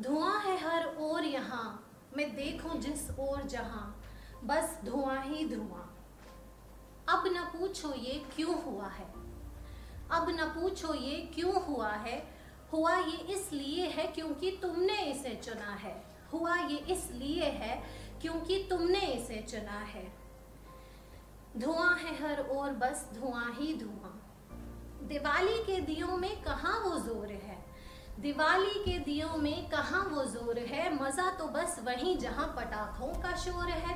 धुआँ है हर ओर यहाँ, मैं देखूँ जिस ओर जहाँ, बस धुआँ ही धुआँ। अब न पूछो ये क्यों हुआ है? अब न पूछो ये क्यों हुआ है? हुआ ये इसलिए है क्योंकि तुमने इसे चुना है। हुआ ये इसलिए है क्योंकि तुमने इसे चुना है। धुआँ है हर ओर, बस धुआँ ही धुआँ। दिवाली के दियों में कहाँ वो ज़ोर है? दिवाली के दियों में कहाँ वो ज़ोर है? मज़ा तो बस वहीं जहाँ पटाखों का शोर है।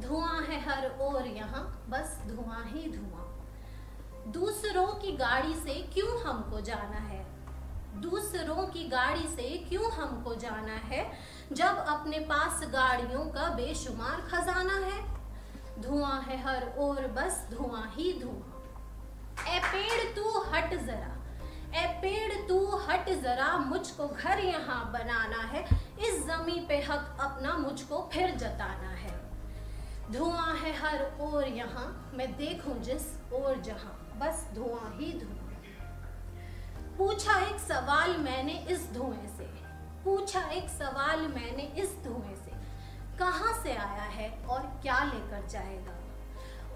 धुआँ है हर ओर यहाँ, बस धुआँ ही धुआँ। दूसरों की गाड़ी से क्यों हमको जाना है? दूसरों की गाड़ी से क्यों हमको जाना है, जब अपने पास गाड़ियों का बेशुमार खजाना है? धुआँ है हर ओर, बस धुआँ ही धुआँ। ए पेड़ तू हट जरा ए पेड़ तू हट जरा मुझको घर यहाँ बनाना है। इस जमी पे हक अपना मुझको फिर जताना है। धुआँ है हर ओर यहाँ, मैं देखूँ जिस ओर जहाँ, बस धुआँ ही धुआँ। पूछा एक सवाल मैंने इस धुएँ से, पूछा एक सवाल मैंने इस धुएँ से, कहाँ से आया है और क्या लेकर जाएगा?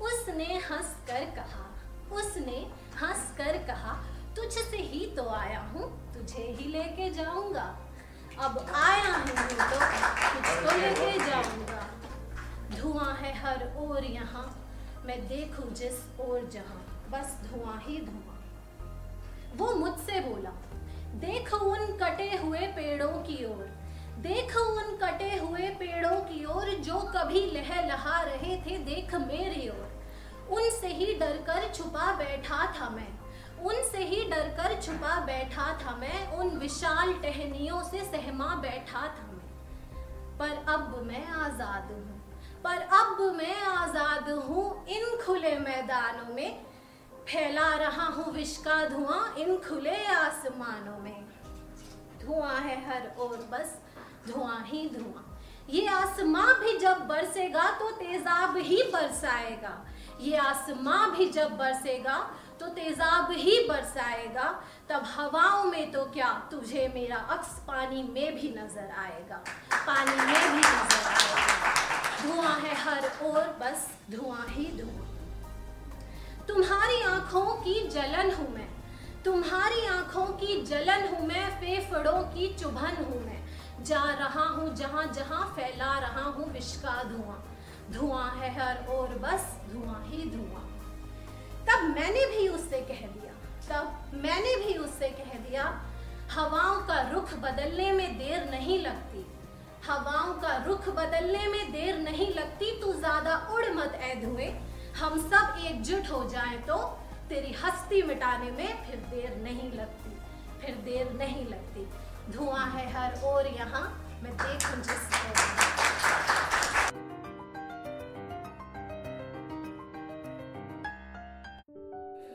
उसने हंस कर कहा, उसने हंस कर कहा तुझसे ही तो आया हूँ तुझे ही लेके जाऊँगा। अब आया हूँ तो तुझको लेके जाऊँगा। धुआँ है हर ओर यहाँ मैं देखूँ जिस ओर जहाँ। बस धुआँ ही धुआँ। वो मुझसे बोला देख उन कटे हुए पेड़ों की ओर। देख उन कटे हुए पेड़ों की ओर जो कभी लह लहा रहे थे देख मेरी ओर। उनसे ही डरकर छुपा बैठा था मैं। डरकर छुपा बैठा था मैं, उन विशाल टहनियों से सहमा बैठा था मैं। पर अब मैं आज़ाद हूँ, पर अब मैं आज़ाद हूँ इन खुले मैदानों में। फैला रहा हूँ विष का धुआँ इन खुले आसमानों में। धुआँ है हर ओर बस, धुआँ ही धुआँ। ये आसमां भी जब बरसेगा तो तेजाब ही बरसाएगा। ये आसमां भी जब बरसेगा तो तेजाब ही बरसाएगा। तब हवाओं में तो क्या तुझे मेरा अक्स पानी में भी नज़र आएगा। पानी में भी नज़र आएगा। धुआँ है हर ओर, बस धुआँ ही धुआँ। तुम्हारी आँखों की जलन हूँ मैं। तुम्हारी आँखों की जलन हूँ मैं, फेफड़ों की चुभन हूँ मैं। जा रहा हूँ जहाँ जहाँ, फैला रहा हूँ विष का धुआँ। धुआँ है हर और बस धुआँ ही धुआँ। तब मैंने भी उससे कह दिया, तब मैंने भी उससे कह दिया, हवाओं का रुख बदलने में देर नहीं लगती, हवाओं का रुख बदलने में देर नहीं लगती, तू ज़्यादा उड़ मत ऐ धुए, हम सब एकजुट हो जाएँ तो तेरी हस्ती मिटाने में फिर देर नहीं लगती, फिर देर नहीं लगती। धुआँ है हर ओर यहाँ, मैं देखूँ जिस